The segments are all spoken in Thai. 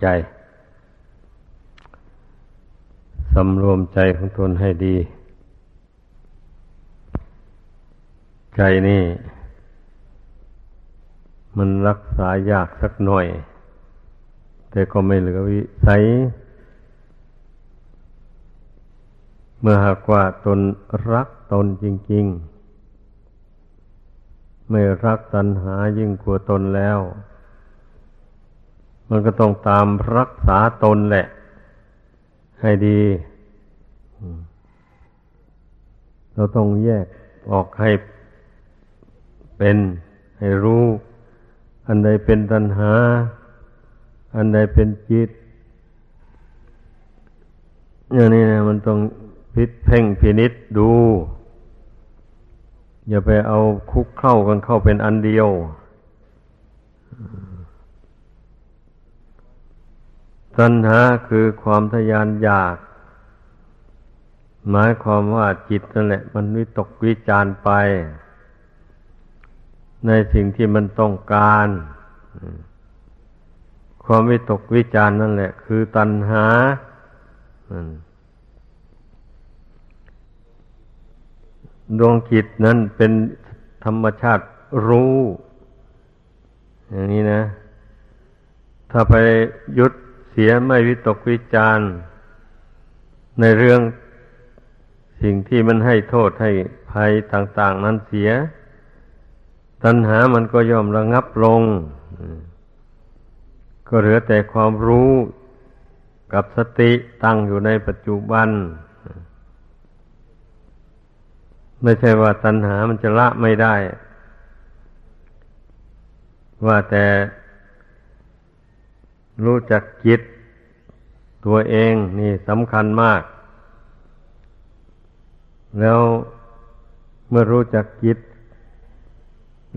ใจสำรวมใจของตนให้ดี ใจนี่ มันรักษายากสักหน่อย แต่ก็ไม่เหลือวิสัย เมื่อหากว่าตนรักตนจริง ๆ ไม่รักตัณหายิ่งกว่าตนแล้ว มันก็ต้องตามรักษาตนแหละ ให้ดีเราต้องแยกออกให้เป็นให้รู้ อันใดเป็นตัณหา อันใดเป็นจิตอย่างนี้นะมันต้องพิษเพ่งพินิษดู อย่าไปเอาคุกเข้ากันเข้าเป็นอันเดียว ตัณหาคือความทยานอยาก หมายความว่าจิตนั่นแหละ มันวิตกวิจารไป ในสิ่งที่มันต้องการ ความวิตกวิจารนั่นแหละ คือตัณหาดวงจิตนั้นเป็นธรรมชาติรู้ อย่างนี้นะ ถ้าไปยุด เสียไม่วิตกวิจารในเรื่องสิ่งที่มันให้โทษให้ภัยต่าง ๆ นั้นเสีย ตัณหามันก็ย่อมระงับลง ก็เหลือแต่ความรู้กับสติตั้งอยู่ในปัจจุบัน ไม่ใช่ว่าตัณหามันจะละไม่ได้ ว่าแต่ รู้จักจิต ตัวเองนี่สำคัญมาก แล้วเมื่อรู้จักจิต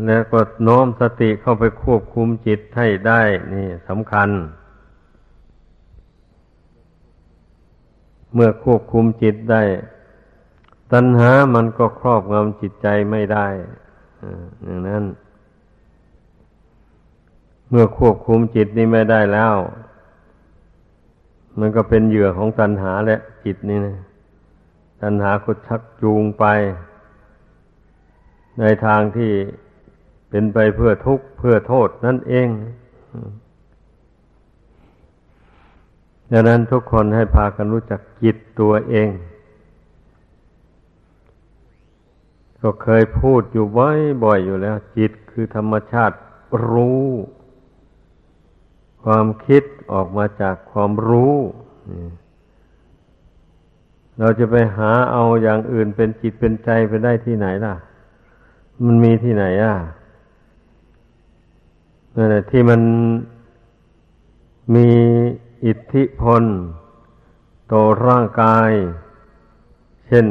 แล้วก็โน้มสติเข้าไปควบคุมจิตให้ได้นี่สำคัญ เมื่อควบคุมจิตได้ ตัณหามันก็ครอบงำจิตใจไม่ได้อย่างนั้น มื่อควบคุมจิตนี้ไม่ได้แล้ว มันก็เป็นเหยื่อของตัณหาแหละจิตนี่นะตัณหาก็ชักจูงไป ในทางที่เป็นไปเพื่อทุกข์เพื่อโทษนั่นเองดังนั้นทุกคนให้พากันรู้จักจิตตัวเอง ก็เคยพูดอยู่บ่อยๆอยู่แล้ว จิตคือธรรมชาติรู้ ความคิดออกมาจากความรู้เราจะไปหาเอาอย่างอื่นเป็นจิตเป็นใจไปได้ที่ไหนล่ะ มันมีที่ไหนอะนั่นแหละที่มันมีอิทธิพลต่อร่างกาย เช่น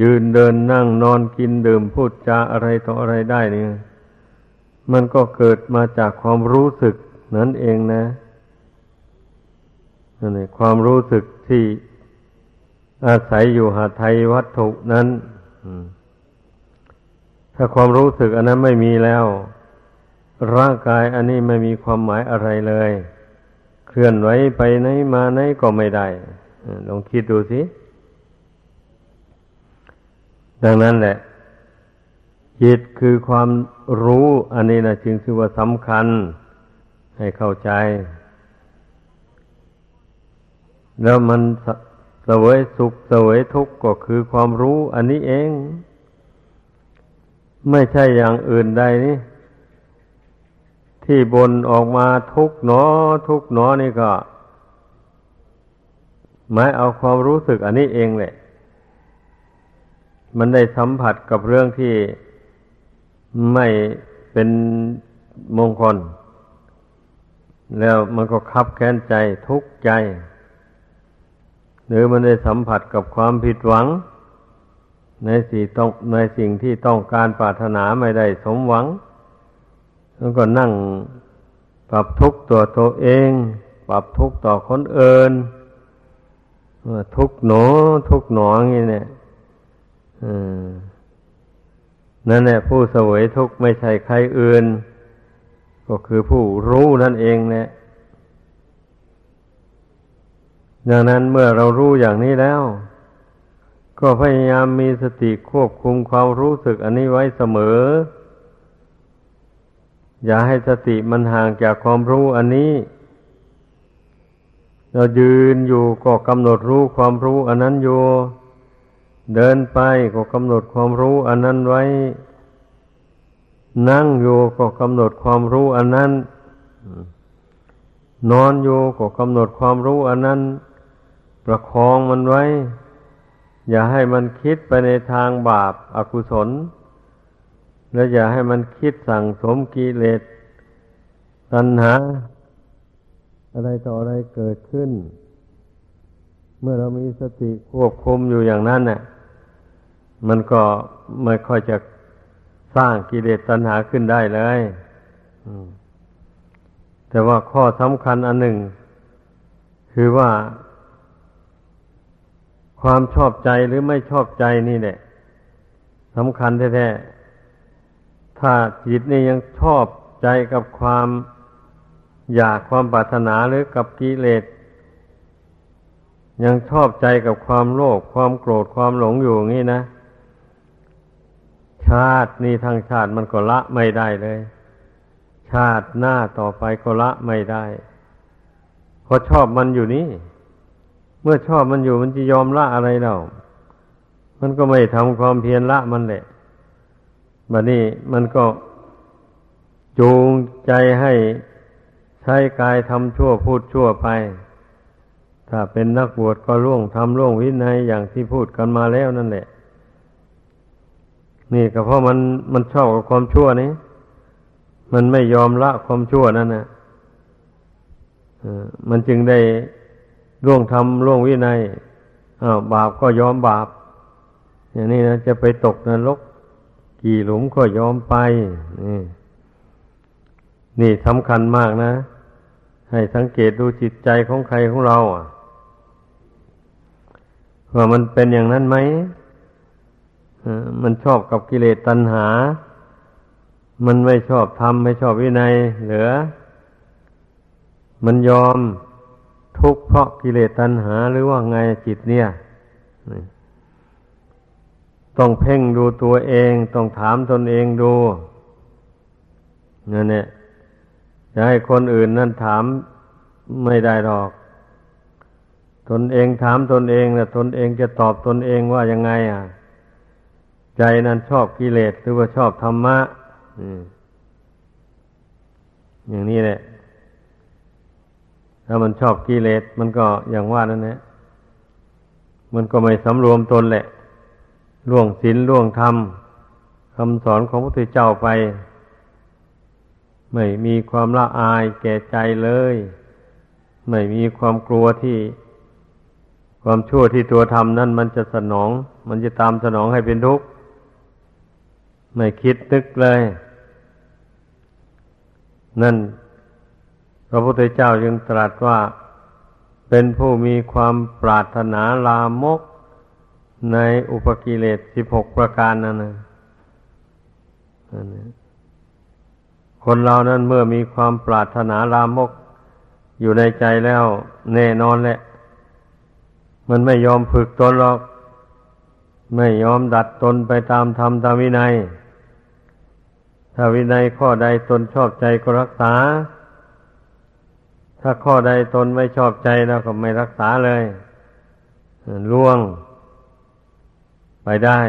ยืนเดินนั่งนอนกินดื่มพูดจาอะไรต่ออะไรได้เนี่ยมันก็เกิดมาจากความรู้สึก นั่นเองนะนั่นเองความรู้สึกที่อาศัยอยู่หาไทยวัตถุนั้นถ้าความรู้สึกอันนั้นไม่มีแล้ว ร่างกายอันนี้ไม่มีความหมายอะไรเลย เคลื่อนไหวไปไหนมาไหนก็ไม่ได้ลองคิดดูสิดังนั้นแหละจิตคือความรู้อันนี้นะจึงคือว่าสำคัญ ให้เข้าใจ แล้วมันเสวยสุขเสวยทุกข์ก็คือความรู้อันนี้เอง ไม่ใช่อย่างอื่นใดนี่ที่บนออกมาทุกหนอ ทุกหนอนี่ก็หมายเอาความรู้สึกอันนี้เองแหละ มันได้สัมผัสกับเรื่องที่ไม่เป็นมงคล แล้วมันก็คับแค้นใจทุกข์ใจ หรือมันได้สัมผัสกับความผิดหวัง ในสิ่งต้องในสิ่งที่ต้องการปรารถนาไม่ได้สมหวังแล้วก็นั่งปรับทุกข์ตัวตัวเอง ปรับทุกข์ต่อคนอื่นทุกหนอทุกหนออย่างนี้เนี่ยนั่นแหละผู้เสวยทุกข์ไม่ใช่ใครอื่น ก็คือผู้รู้นั่นเองเนี่ยดังนั้นเมื่อเรารู้อย่างนี้แล้ว ก็พยายามมีสติควบคุมความรู้สึกอันนี้ไว้เสมอ อย่าให้สติมันห่างจากความรู้อันนี้ เรายืนอยู่ก็กำหนดรู้ความรู้อันนั้นอยู่ เดินไปก็กำหนดความรู้อันนั้นไว้ นั่งอยู่ก็กำหนดความรู้อันนั้น นอนอยู่ก็กำหนดความรู้อันนั้น ประคองมันไว้ อย่าให้มันคิดไปในทางบาปอากุศล และอย่าให้มันคิดสั่งสมกิเลสตัณหา อะไรต่ออะไรเกิดขึ้น เมื่อเรามีสติควบคุมอยู่อย่างนั้นเนี่ยมันก็ไม่ค่อยจะ สร้างกิเลสตัณหาขึ้นได้เลยแต่ว่าข้อสำคัญอันหนึ่ง คือว่า ความชอบใจหรือไม่ชอบใจนี่แหละสำคัญแท้ๆถ้าจิตนี่ยังชอบใจกับความอยากความปรารถนาหรือกับกิเลสยังชอบใจกับความโลภความโกรธความหลงอยู่งี้นะ ชาตินี้ทางชาติมันก็ละไม่ได้เลย ชาติหน้าต่อไปก็ละไม่ได้เพราะชอบมันอยู่นี่ เมื่อชอบมันอยู่มันจะยอมละอะไรเรามันก็ไม่ทำความเพียรละมันแหละบัดนี้มันก็จูงใจให้ใช้กายทำชั่วพูดชั่วไป ถ้าเป็นนักบวชก็ล่วงทำล่วงวินัยอย่างที่พูดกันมาแล้วนั่นแหละ นี่ก็เพราะมันมันชอบกับความชั่วนี้ มันไม่ยอมละความชั่วนั่นนะมันจึงได้ล่วงทำล่วงวินัยอ้าวบาปก็ยอมบาป อย่างนี้นะจะไปตกนรกกี่หลุมก็ยอมไป นี่นี่สำคัญมากนะ ให้สังเกตดูจิตใจของใครของเราอะว่ามันเป็นอย่างนั้นไหม มันชอบกับกิเลสตัณหา มันไม่ชอบทำไม่ชอบวินัยเหลือ มันยอมทุกข์เพราะกิเลสตัณหาหรือว่าไงจิตเนี่ยต้องเพ่งดูตัวเอง ต้องถามตนเองดูนั่นเนี่ยจะให้คนอื่นนั่นถามไม่ได้หรอก ตนเองถามตนเองนะตนเองจะตอบตนเองว่ายังไง อะ ใจนั้นชอบกิเลสหรือว่าชอบธรรมะอย่างนี้แหละ ถ้ามันชอบกิเลสมันก็อย่างว่านั่นแหละมันก็ไม่สำรวมตนแหละล่วงศีลล่วงธรรมคำสอนของพระพุทธเจ้าไป ไม่มีความละอายแก่ใจเลย ไม่มีความกลัวที่ ความชั่วที่ตัวทำนั่นมันจะสนอง มันจะตามสนองให้เป็นทุกข์ ไม่คิดนึกเลย นั่น พระพุทธเจ้ายังตรัสว่า เป็นผู้มีความปรารถนาลามกในอุปกิเลสสิบหกประการนั่นนะคนเรานั้นเมื่อมีความปรารถนาลามกอยู่ในใจแล้วแน่นอนแหละ มันไม่ยอมฝึกตนหรอก ไม่ยอมดัดตนไปตามธรรมตามวินัย ถ้าวินัยข้อใดตนชอบใจก็รักษา ถ้าข้อใดตนไม่ชอบใจแล้วก็ไม่รักษาเลยล่วง ไปได้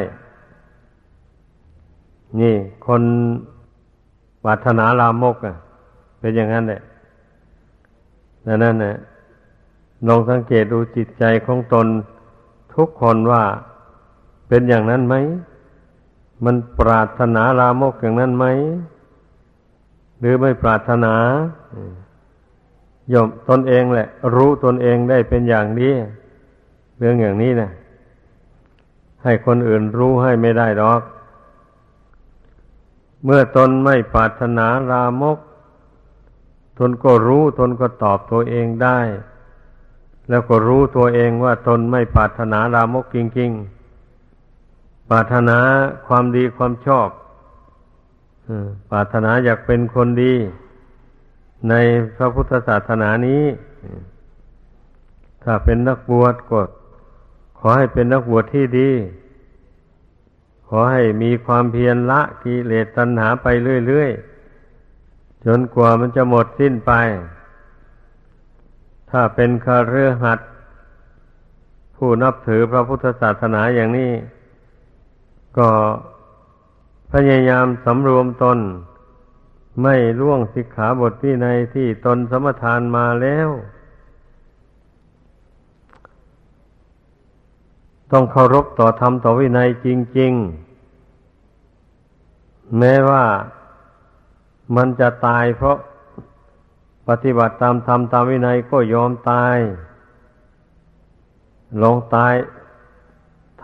นี่ คนปรารถนาลามกอะ เป็นอย่างนั้นแหละดังนั้นนะลองสังเกตดูจิตใจของตนทุกคนว่าเป็นอย่างนั้นไหม มันปรารถนาลามกอย่างนั้นไหม หรือไม่ปรารถนาย่อมตนเองแหละ รู้ตนเองได้เป็นอย่างนี้ เรื่องอย่างนี้นะให้คนอื่นรู้ให้ไม่ได้หรอก เมื่อตนไม่ปรารถนารามก ตนก็รู้ตนก็ตอบตัวเองได้ แล้วก็รู้ตัวเองว่าตนไม่ปรารถนารามกจริงๆ ปรารถนาความดีความชอบปรารถนาอยากเป็นคนดี ในพระพุทธศาสนานี้ ถ้าเป็นนักบวชก็ขอให้เป็นนักบวชที่ดี ขอให้มีความเพียรละกิเลสตัณหาไปเรื่อยๆ จนกว่ามันจะหมดสิ้นไป ถ้าเป็นคาเรือหัดผู้นับถือพระพุทธศาสนาอย่างนี้ ก็พยายามสำรวมตน ไม่ล่วงสิกขาบทวินัยที่ตนสมทานมาแล้ว ต้องเคารพต่อธรรมต่อวินัยจริง ๆ แม้ว่ามันจะตายเพราะปฏิบัติตามธรรมตามวินัยก็ยอมตาย ลงตาย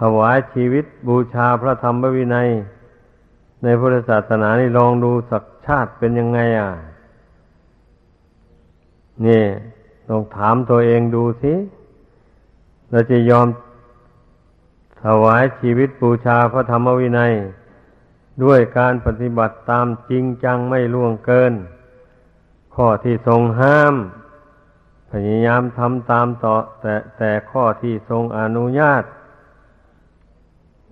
ถวายชีวิตบูชาพระธรรมวินัย ในพุทธศาสนานี่ลองดูสักชาติเป็นยังไงอะ นี่ลองถามตัวเองดูสิเราจะยอมถวายชีวิตบูชาพระธรรมวินัย ด้วยการปฏิบัติตามจริงจังไม่ล่วงเกิน ข้อที่ทรงห้าม พยายามทำตามต่อแต่แต่ข้อที่ทรงอนุญาต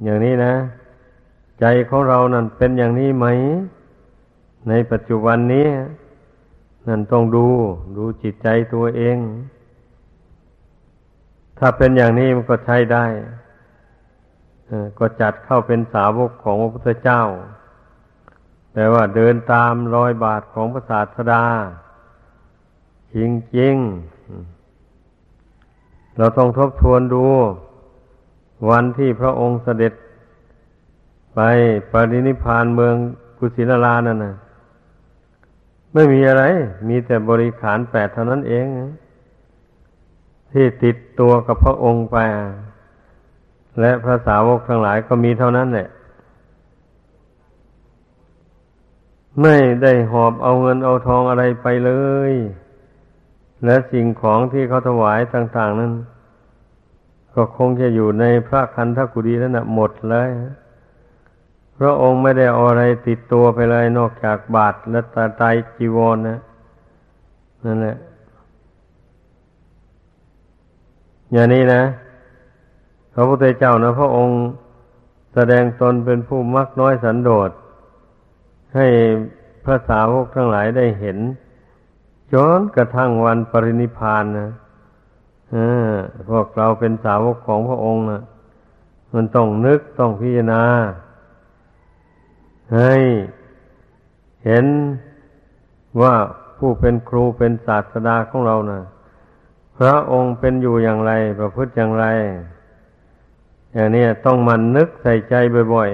อย่างนี้นะ ใจของเรานั่นเป็นอย่างนี้ไหม ในปัจจุบันนี้ นั่นต้องดูดูจิตใจตัวเอง ถ้าเป็นอย่างนี้มันก็ใช้ได้ก็จัดเข้าเป็นสาวกของพระพุทธเจ้า แต่ว่าเดินตามรอยบาทของพระศาสดา จริงจริงเราต้องทบทวนดู วันที่พระองค์เสด็จไปปรินิพานเมืองกุสินารานั่นนะไม่มีอะไร มีแต่บริขารแปดเท่านั้นเอง ที่ติดตัวกับพระองค์ไป และพระสาวกทั้งหลายก็มีเท่านั้นแหละ ไม่ได้หอบเอาเงินเอาทองอะไรไปเลย และสิ่งของที่เขาถวายต่าง ๆ นั้น ก็คงจะอยู่ในพระคันธกุฎีนั่นนะหมดเลยพระองค์ไม่ได้เอาอะไรติดตัวไปเลยนอกจากบาทและตาไตจีวรนนะนั่นแหละอย่างนี้นะ พระพุทธเจ้านะพระองค์แสดงตนเป็นผู้มักน้อยสันโดษ ให้พระสาวกทั้งหลายได้เห็นจนกระทั่งวันปรินิพานนะ พวกเราเป็นสาวกของพระองค์นะมันต้องนึกต้องพิจารณา ให้เห็นว่าผู้เป็นครูเป็นศาสดาของเรานะ่ะ พระองค์เป็นอยู่อย่างไร ประพฤติอย่างไร อย่างนี้ต้องมันนึกใส่ใจบ่อย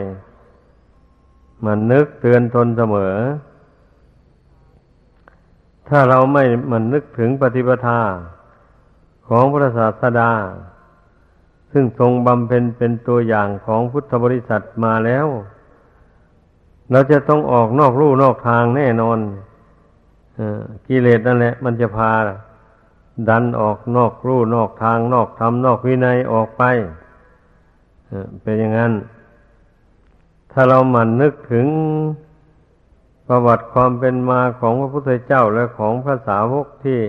ๆ มันนึกเตือนตนเสมอ ถ้าเราไม่มันนึกถึงปฏิปทา ของพระศาสดา ซึ่งทรงบำเพ็ญเป็นตัวอย่างของพุทธบริษัทมาแล้ว เราจะต้องออกนอกรูนอกทางแน่นอนกิเลสนั่นแหละ มันจะพา ดันออกนอกรูนอกทาง นอกธรรมนอกวินัยออกไปเป็นอย่างนั้น ถ้าเราหมั่นนึกถึงประวัติความเป็นมาของพระพุทธเจ้าและของพระสาวกที่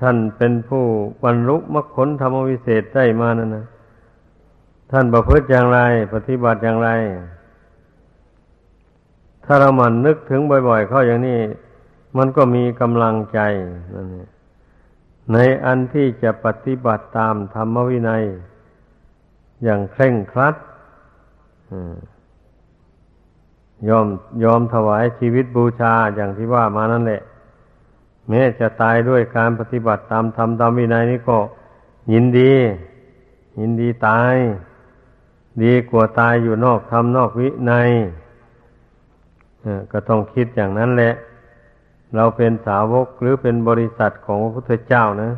ท่านเป็นผู้บรรลุมรรคผลธรรมวิเศษได้มานั่นนะท่านประพฤติอย่างไร ปฏิบัติอย่างไร ถ้าเราหมั่นนึกถึงบ่อย ๆ เข้าอย่างนี้ มันก็มีกำลังใจนั่นในอันที่จะปฏิบัติตามธรรมวินัย อย่างเคร่งครัดยอมยอมถวายชีวิตบูชาอย่างที่ว่ามานั่นแหละ แม้จะตายด้วยการปฏิบัติตามธรรมตามวินัยนี้ก็ยินดี ยินดีตาย ดีกว่าตายอยู่นอกธรรมนอกวินัยก็ต้องคิดอย่างนั้นแหละ เราเป็นสาวกหรือเป็นบริษัทของพระพุทธเจ้านะ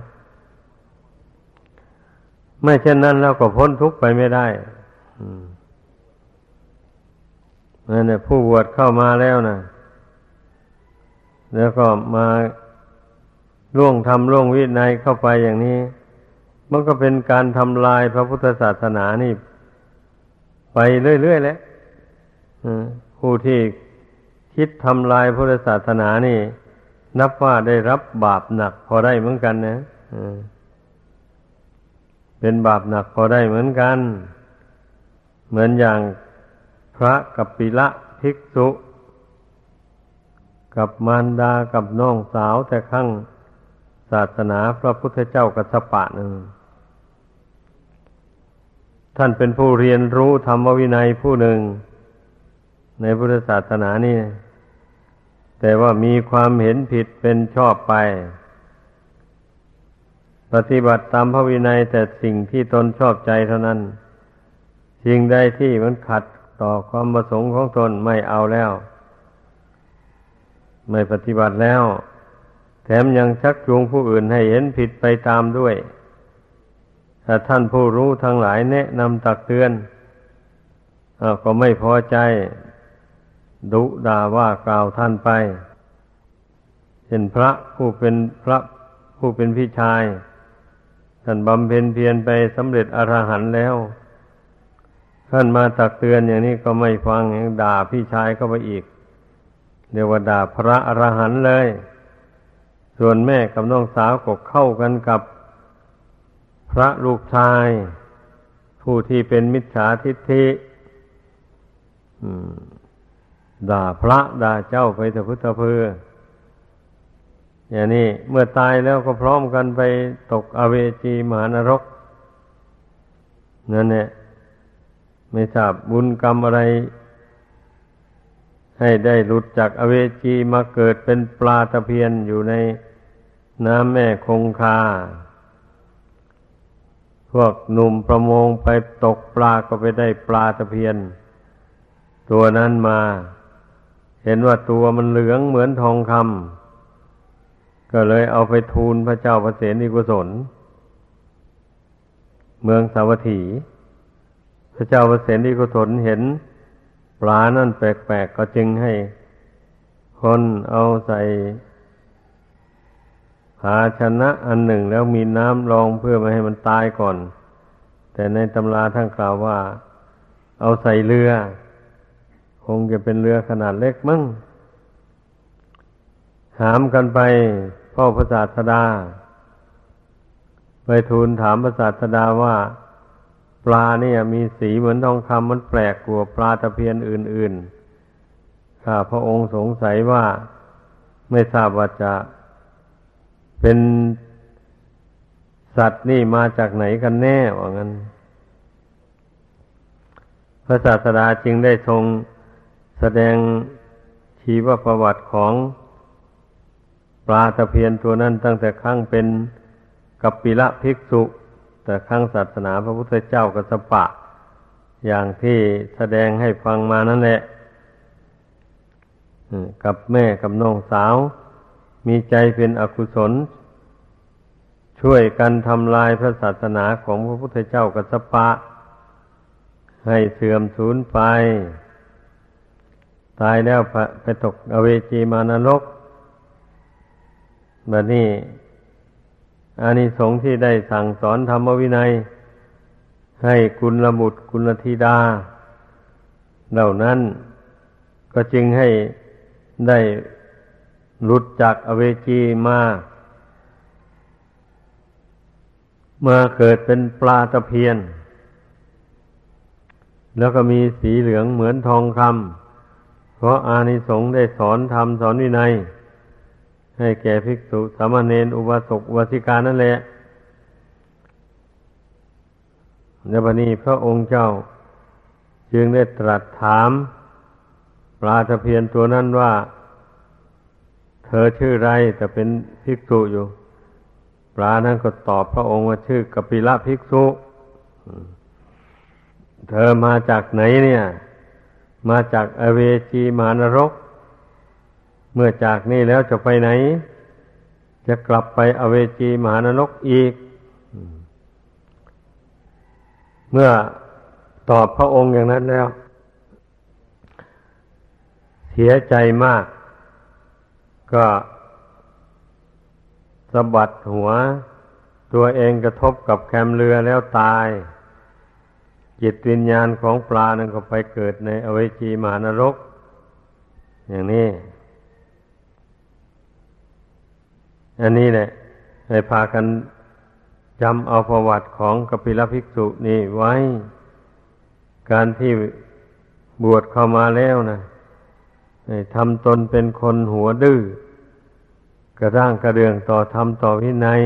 ไม่เช่นนั้นเราก็พ้นทุกข์ไปไม่ได้นั่นแหละผู้บวชเข้ามาแล้วนะแล้วก็มา ล่วงทำล่วงวินัยเข้าไปอย่างนี้ มันก็เป็นการทำลายพระพุทธศาสนานี่ ไปเรื่อยๆแล้วผู้ที่คิดทำลายพุทธศาสนานี่ นับว่าได้รับบาปหนักพอได้เหมือนกันนะเป็นบาปหนักพอได้เหมือนกัน เหมือนอย่างพระกัปปิละภิกษุ กับมารดากับน้องสาวแต่ขั้ง ศาสนาพระพุทธเจ้ากัสปะหนึ่งท่านเป็นผู้เรียนรู้ธรรมวินัยผู้หนึ่ง ในพุทธศาสนานี่แต่ว่ามีความเห็นผิดเป็นชอบไป ปฏิบัติตามพระวินัยแต่สิ่งที่ตนชอบใจเท่านั้น สิ่งใดที่มันขัดต่อความประสงค์ของตนไม่เอาแล้ว ไม่ปฏิบัติแล้ว แถมยังชักจูงผู้อื่นให้เห็นผิดไปตามด้วย ถ้าท่านผู้รู้ทั้งหลายแนะนำตักเตือนอก็ไม่พอใจ ดุด่าว่ากล่าวท่านไปเช่นพระผู้เป็นพระผู้เป็นพี่ชาย ท่านบำเพ็ญเพียรไปสำเร็จอรหันต์แล้วท่านมาตักเตือนอย่างนี้ก็ไม่ฟังด่าพี่ชายเข้าไปอีกเรียกว่าด่าพระอรหันต์เลย ส่วนแม่กับน้องสาวก็เข้ากันกับพระลูกชาย ผู้ที่เป็นมิจฉาทิฏฐิด่าพระด่าเจ้าไปแต่พุทธเพออย่างนี้เมื่อตายแล้วก็พร้อมกันไปตกอเวจีมหานรกนั่นเนี่ยไม่ทราบบุญกรรมอะไร ให้ได้หลุดจากอเวจีมาเกิดเป็นปลาตะเพียนอยู่ใน น้ำแม่คงคา พวกหนุ่มประมงไปตกปลาก็ไปได้ปลาตะเพียน ตัวนั้นมา เห็นว่าตัวมันเหลืองเหมือนทองคำก็เลยเอาไปทูลพระเจ้าประเสนิกุศล เมืองสาวัตถี พระเจ้าประเสนิกุศลเห็นปลานั่นแปลกๆก็จึงให้คนเอาใส่ ภาชนะอันหนึ่งแล้วมีน้ำรองเพื่อไม่ให้มันตายก่อน แต่ในตำราท่านกล่าวว่า เอาใส่เรือ คงจะเป็นเรือขนาดเล็กมั้งถามกันไปพ่อพระศาสดา ไปทูลถามพระศาสดาว่า ปลาเนี่ยมีสีเหมือนทองคำมันแปลกกว่าปลาตะเพียนอื่น ๆ ข้าพระองค์สงสัยว่าไม่ทราบว่าจะ เป็นสัตว์นี่มาจากไหนกันแน่ว่างั้น พระศาสดาจึงได้ทรงแสดงชีวประวัติของปลาตะเพียนตัวนั้นตั้งแต่ครั้งเป็นกัปปิละภิกษุ แต่ครั้งศาสนาพระพุทธเจ้ากัสปะ อย่างที่แสดงให้ฟังมานั่นแหละกับแม่กับน้องสาว มีใจเป็นอกุศล ช่วยกันทำลายพระศาสนาของพระพุทธเจ้ากัสปะ ให้เสื่อมสูญไป ตายแล้วไปตกอเวจีมานรกแบบนี้อานิสงส์ที่ได้สั่งสอนธรรมวินัย ให้กุลบุตรกุลธิดา เหล่านั้นก็จึงให้ได้ หลุดจากอเวจีมามื่อเกิดเป็นปลาตะเพียน แล้วก็มีสีเหลืองเหมือนทองคำเพราะอานิสงส์ได้สอนธรรมสอนวินัย ให้แก่ภิกษุสามเณรอุบาสกอุบาสิกานั่นแหละในบันนี้พระองค์เจ้า จึงได้ตรัสถาม ปลาตะเพียนตัวนั้นว่า เธอชื่อไรแต่เป็นภิกษุอยู่ ปลานั้นก็ตอบพระองค์ว่าชื่อกปิละภิกษุ เธอมาจากไหนเนี่ย มาจากอเวจีมานรก เมื่อจากนี่แล้วจะไปไหน จะกลับไปอเวจีมานรกอีก เมื่อตอบพระองค์อย่างนั้นแล้ว เสียใจมาก ก็สะบัดหัว ตัวเองกระทบกับแคมเรือแล้วตาย จิตวิญญาณของปลานั้นก็ไปเกิดในอเวจีมหานรก อย่างนี้ อันนี้แหละให้พากันจำเอาประวัติของกปิลภิกษุนี่ไว้ การที่บวชเข้ามาแล้วนะ ทำตนเป็นคนหัวดื้อ กระด้างกระเดืองต่อธรรมต่อวินัย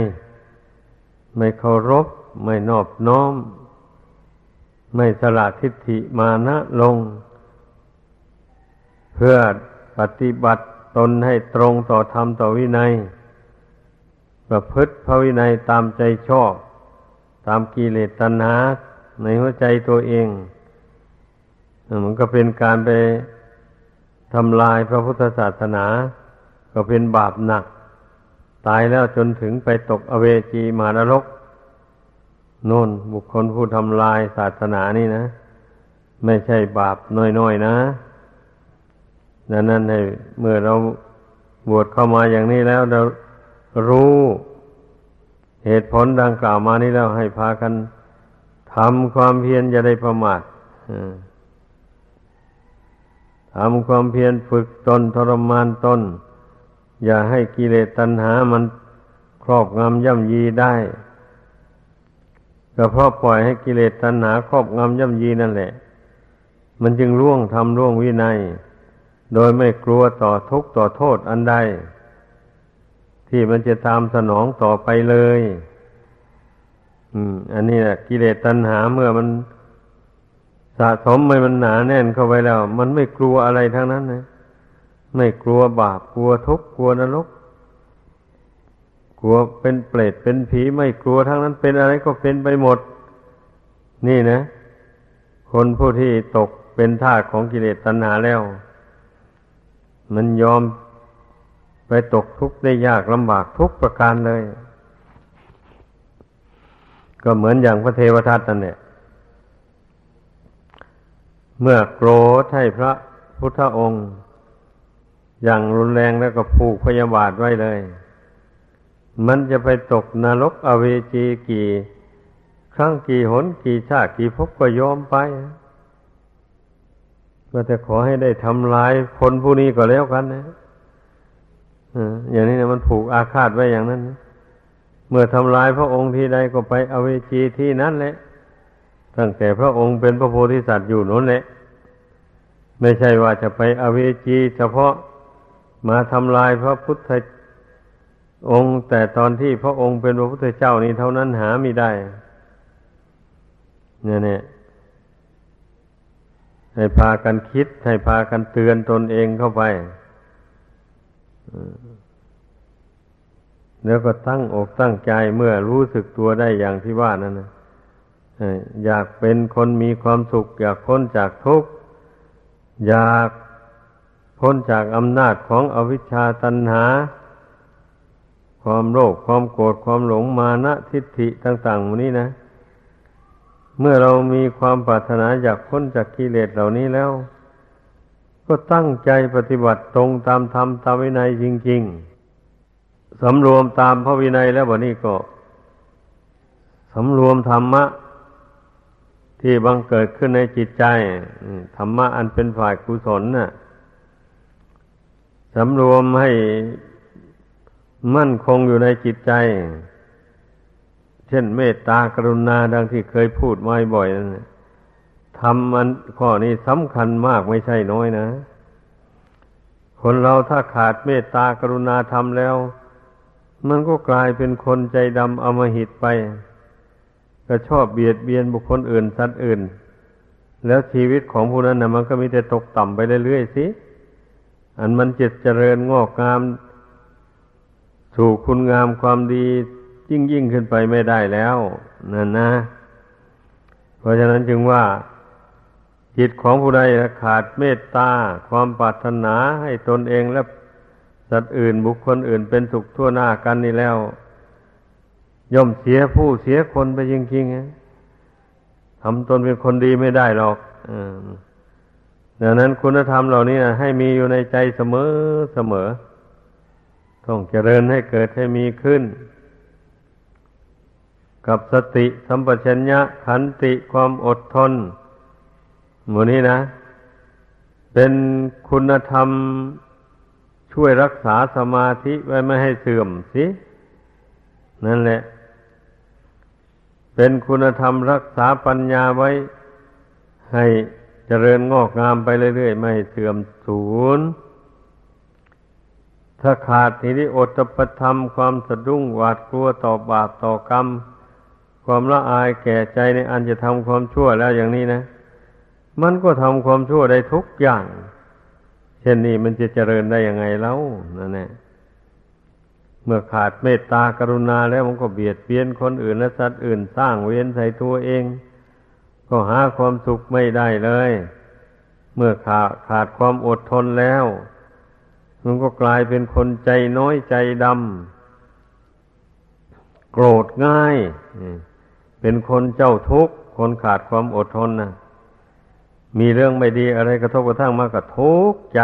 ไม่เคารพ ไม่นอบน้อม ไม่สละทิฏฐิมานะลง เพื่อปฏิบัติตนให้ตรงต่อธรรมต่อวินัย ประพฤติพระวินัยตามใจชอบ ตามกิเลสตัณหาในหัวใจตัวเอง มันก็เป็นการไป ทำลายพระพุทธศาสนา ก็เป็นบาปหนัก ตายแล้วจนถึงไปตกอเวจีมารรกโน่นบุคคลผู้ทำลายศาสนานี่นะ ไม่ใช่บาปน้อยๆนะดังนั้นให้เมื่อเราบวชเข้ามาอย่างนี้แล้วเรารู้เหตุผลดังกล่าวมานี้แล้วให้พากันทำความเพียรจะได้ประมาท ทำความเพียรฝึกตนทรมานตน อย่าให้กิเลสตัณหามันครอบงำย่ำยีได้ก็เพราะปล่อยให้กิเลสตัณหาครอบงำย่ำยีนั่นแหละ มันจึงล่วงทำล่วงวินัย โดยไม่กลัวต่อทุกข์ต่อโทษอันใด ที่มันจะตามสนองต่อไปเลย อืม อันนี้แหละกิเลสตัณหาเมื่อมัน สะสมไปมันหนาแน่นเข้าไปแล้ว มันไม่กลัวอะไรทั้งนั้นนะไม่กลัวบาปกลัวทุกข์กลัวนรกกลัวเป็นเปรตเป็นผีไม่กลัวทั้งนั้นเป็นอะไรก็เป็นไปหมด นี่นะ คนผู้ที่ตกเป็นทาสของกิเลสตัณหาแล้ว มันยอมไปตกทุกข์ได้ยากลำบากทุกประการเลย ก็เหมือนอย่างพระเทวทัตนั่นแหละ เมื่อโกรธให้พระพุทธองค์ อย่างรุนแรงแล้วก็ผูกพยาบาทไว้เลย มันจะไปตกนรกอเวจีกี่ ครั้งกี่หนกี่ชาติกี่ภพก็ยอมไปก็จะขอให้ได้ทำลายคนผู้นี้ก็แล้วกันนะอย่างนี้นะมันผูกอาฆาตไว้อย่างนั้นเมื่อทำลายพระองค์ที่ใดก็ไปอเวจีที่นั้นแหละ ตั้งแต่พระองค์เป็นพระโพธิสัตว์อยู่นั่นแหละไม่ใช่ว่าจะไปอเวจีเฉพาะมาทำลายพระพุทธองค์ แต่ตอนที่พระองค์เป็นพระพุทธเจ้านี้เท่านั้นหาไม่ได้ เนี่ยเนี่ยให้พากันคิด ให้พากันเตือนตนเองเข้าไปแล้วก็ตั้งอกตั้งใจเมื่อรู้สึกตัวได้อย่างที่ว่านั่นนะ อยากเป็นคนมีความสุข อยากพ้นจากทุกข์ อยากพ้นจากอำนาจของอวิชชาตันหา ความโลภความโกรธความหลงมานะทิฏฐิต่างๆหมดนี้นะ เมื่อเรามีความปรารถนาอยากพ้นจากกิเลสเหล่านี้แล้ว ก็ตั้งใจปฏิบัติตรงตามธรรมตามวินัยจริง ๆสำรวมตามพระวินัยแล้ววันนี้ก็สำรวมธรรมะ ที่บังเกิดขึ้นในจิตใจธรรมะอันเป็นฝ่ายกุศลน่ะสำรวมให้มั่นคงอยู่ในจิตใจ เช่นเมตตากรุณาดังที่เคยพูดมาบ่อยๆทำมันข้อนี้สำคัญมากไม่ใช่น้อยนะ คนเราถ้าขาดเมตตากรุณาทำแล้ว มันก็กลายเป็นคนใจดำอมหิตไป ก็ชอบเบียดเบียนบุคคลอื่น สัตว์อื่น แล้วชีวิตของผู้นั้นนะมันก็มีแต่ตกต่ำไปเรื่อยๆสิ อันมันจิตเจริญงอกงามสู่คุณงามความดียิ่งยิ่งขึ้นไปไม่ได้แล้วนั่นนะ เพราะฉะนั้นจึงว่า จิตของผู้ใดขาดเมตตาความปรารถนาให้ตนเองและสัตว์อื่นบุคคลอื่นเป็นสุขทั่วหน้ากันนี่แล้ว ย่อมเสียผู้เสียคนไปจริงๆทำตนเป็นคนดีไม่ได้หรอกดังนั้นคุณธรรมเหล่านี้ให้มีอยู่ในใจเสมอเสมอ ต้องเจริญให้เกิดให้มีขึ้น กับสติสัมปชัญญะขันติความอดทนหมู่นี้นะ เป็นคุณธรรมช่วยรักษาสมาธิไว้ไม่ให้เสื่อมสิ นั่นแหละ เป็นคุณธรรมรักษาปัญญาไว้ ให้เจริญงอกงามไปเรื่อยๆ ไม่เสื่อมสูญถ้าขาดทีนี้อดปธรรมความสะดุ้งหวาดกลัวต่อบาปต่อกรรม ความละอายแก่ใจในอันจะทำความชั่วแล้วอย่างนี้นะ มันก็ทำความชั่วได้ทุกอย่าง เช่นนี้มันจะเจริญได้ยังไงแล้วนั่นแหละ มื่อขาดเมตตากรุณาแล้วมันก็เบียดเบียนคนอื่นและสัตว์อื่นสร้างเวรใส่ตัวเอง ก็หาความสุขไม่ได้เลย เมื่อขาดขาดความอดทนแล้ว มันก็กลายเป็นคนใจน้อยใจดำโกรธง่าย เป็นคนเจ้าทุกข์ คนขาดความอดทนนะมีเรื่องไม่ดีอะไรกระทบกระทั่งมากระทุกข์ใจ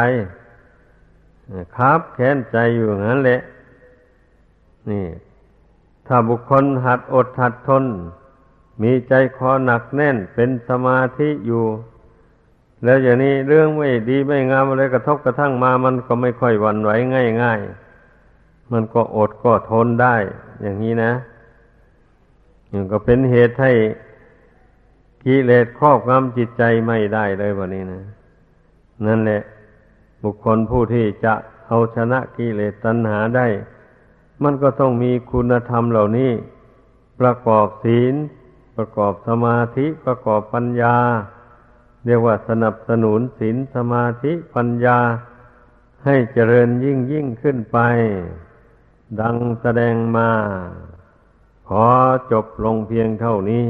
ครับแค้นใจอยู่งั้นแหละ นี่ ถ้าบุคคลหัดอดหัดทน มีใจคอหนักแน่นเป็นสมาธิอยู่ แล้วอย่างนี้เรื่องไม่ดีไม่งามอะไรกระทบกระทั่งมามันก็ไม่ค่อยหวั่นไหวง่ายๆ มันก็อดก็ทนได้ อย่างนี้นะอย่างก็เป็นเหตุให้กิเลสครอบงำจิตใจไม่ได้เลยวันนี้นะนั่นแหละ บุคคลผู้ที่จะเอาชนะกิเลสตัณหาได้ มันก็ต้องมีคุณธรรมเหล่านี้ ประกอบศีล ประกอบสมาธิประกอบปัญญา เรียกว่าสนับสนุนศีลสมาธิปัญญาให้เจริญยิ่งยิ่งขึ้นไป ดังแสดงมา ขอจบลงเพียงเท่านี้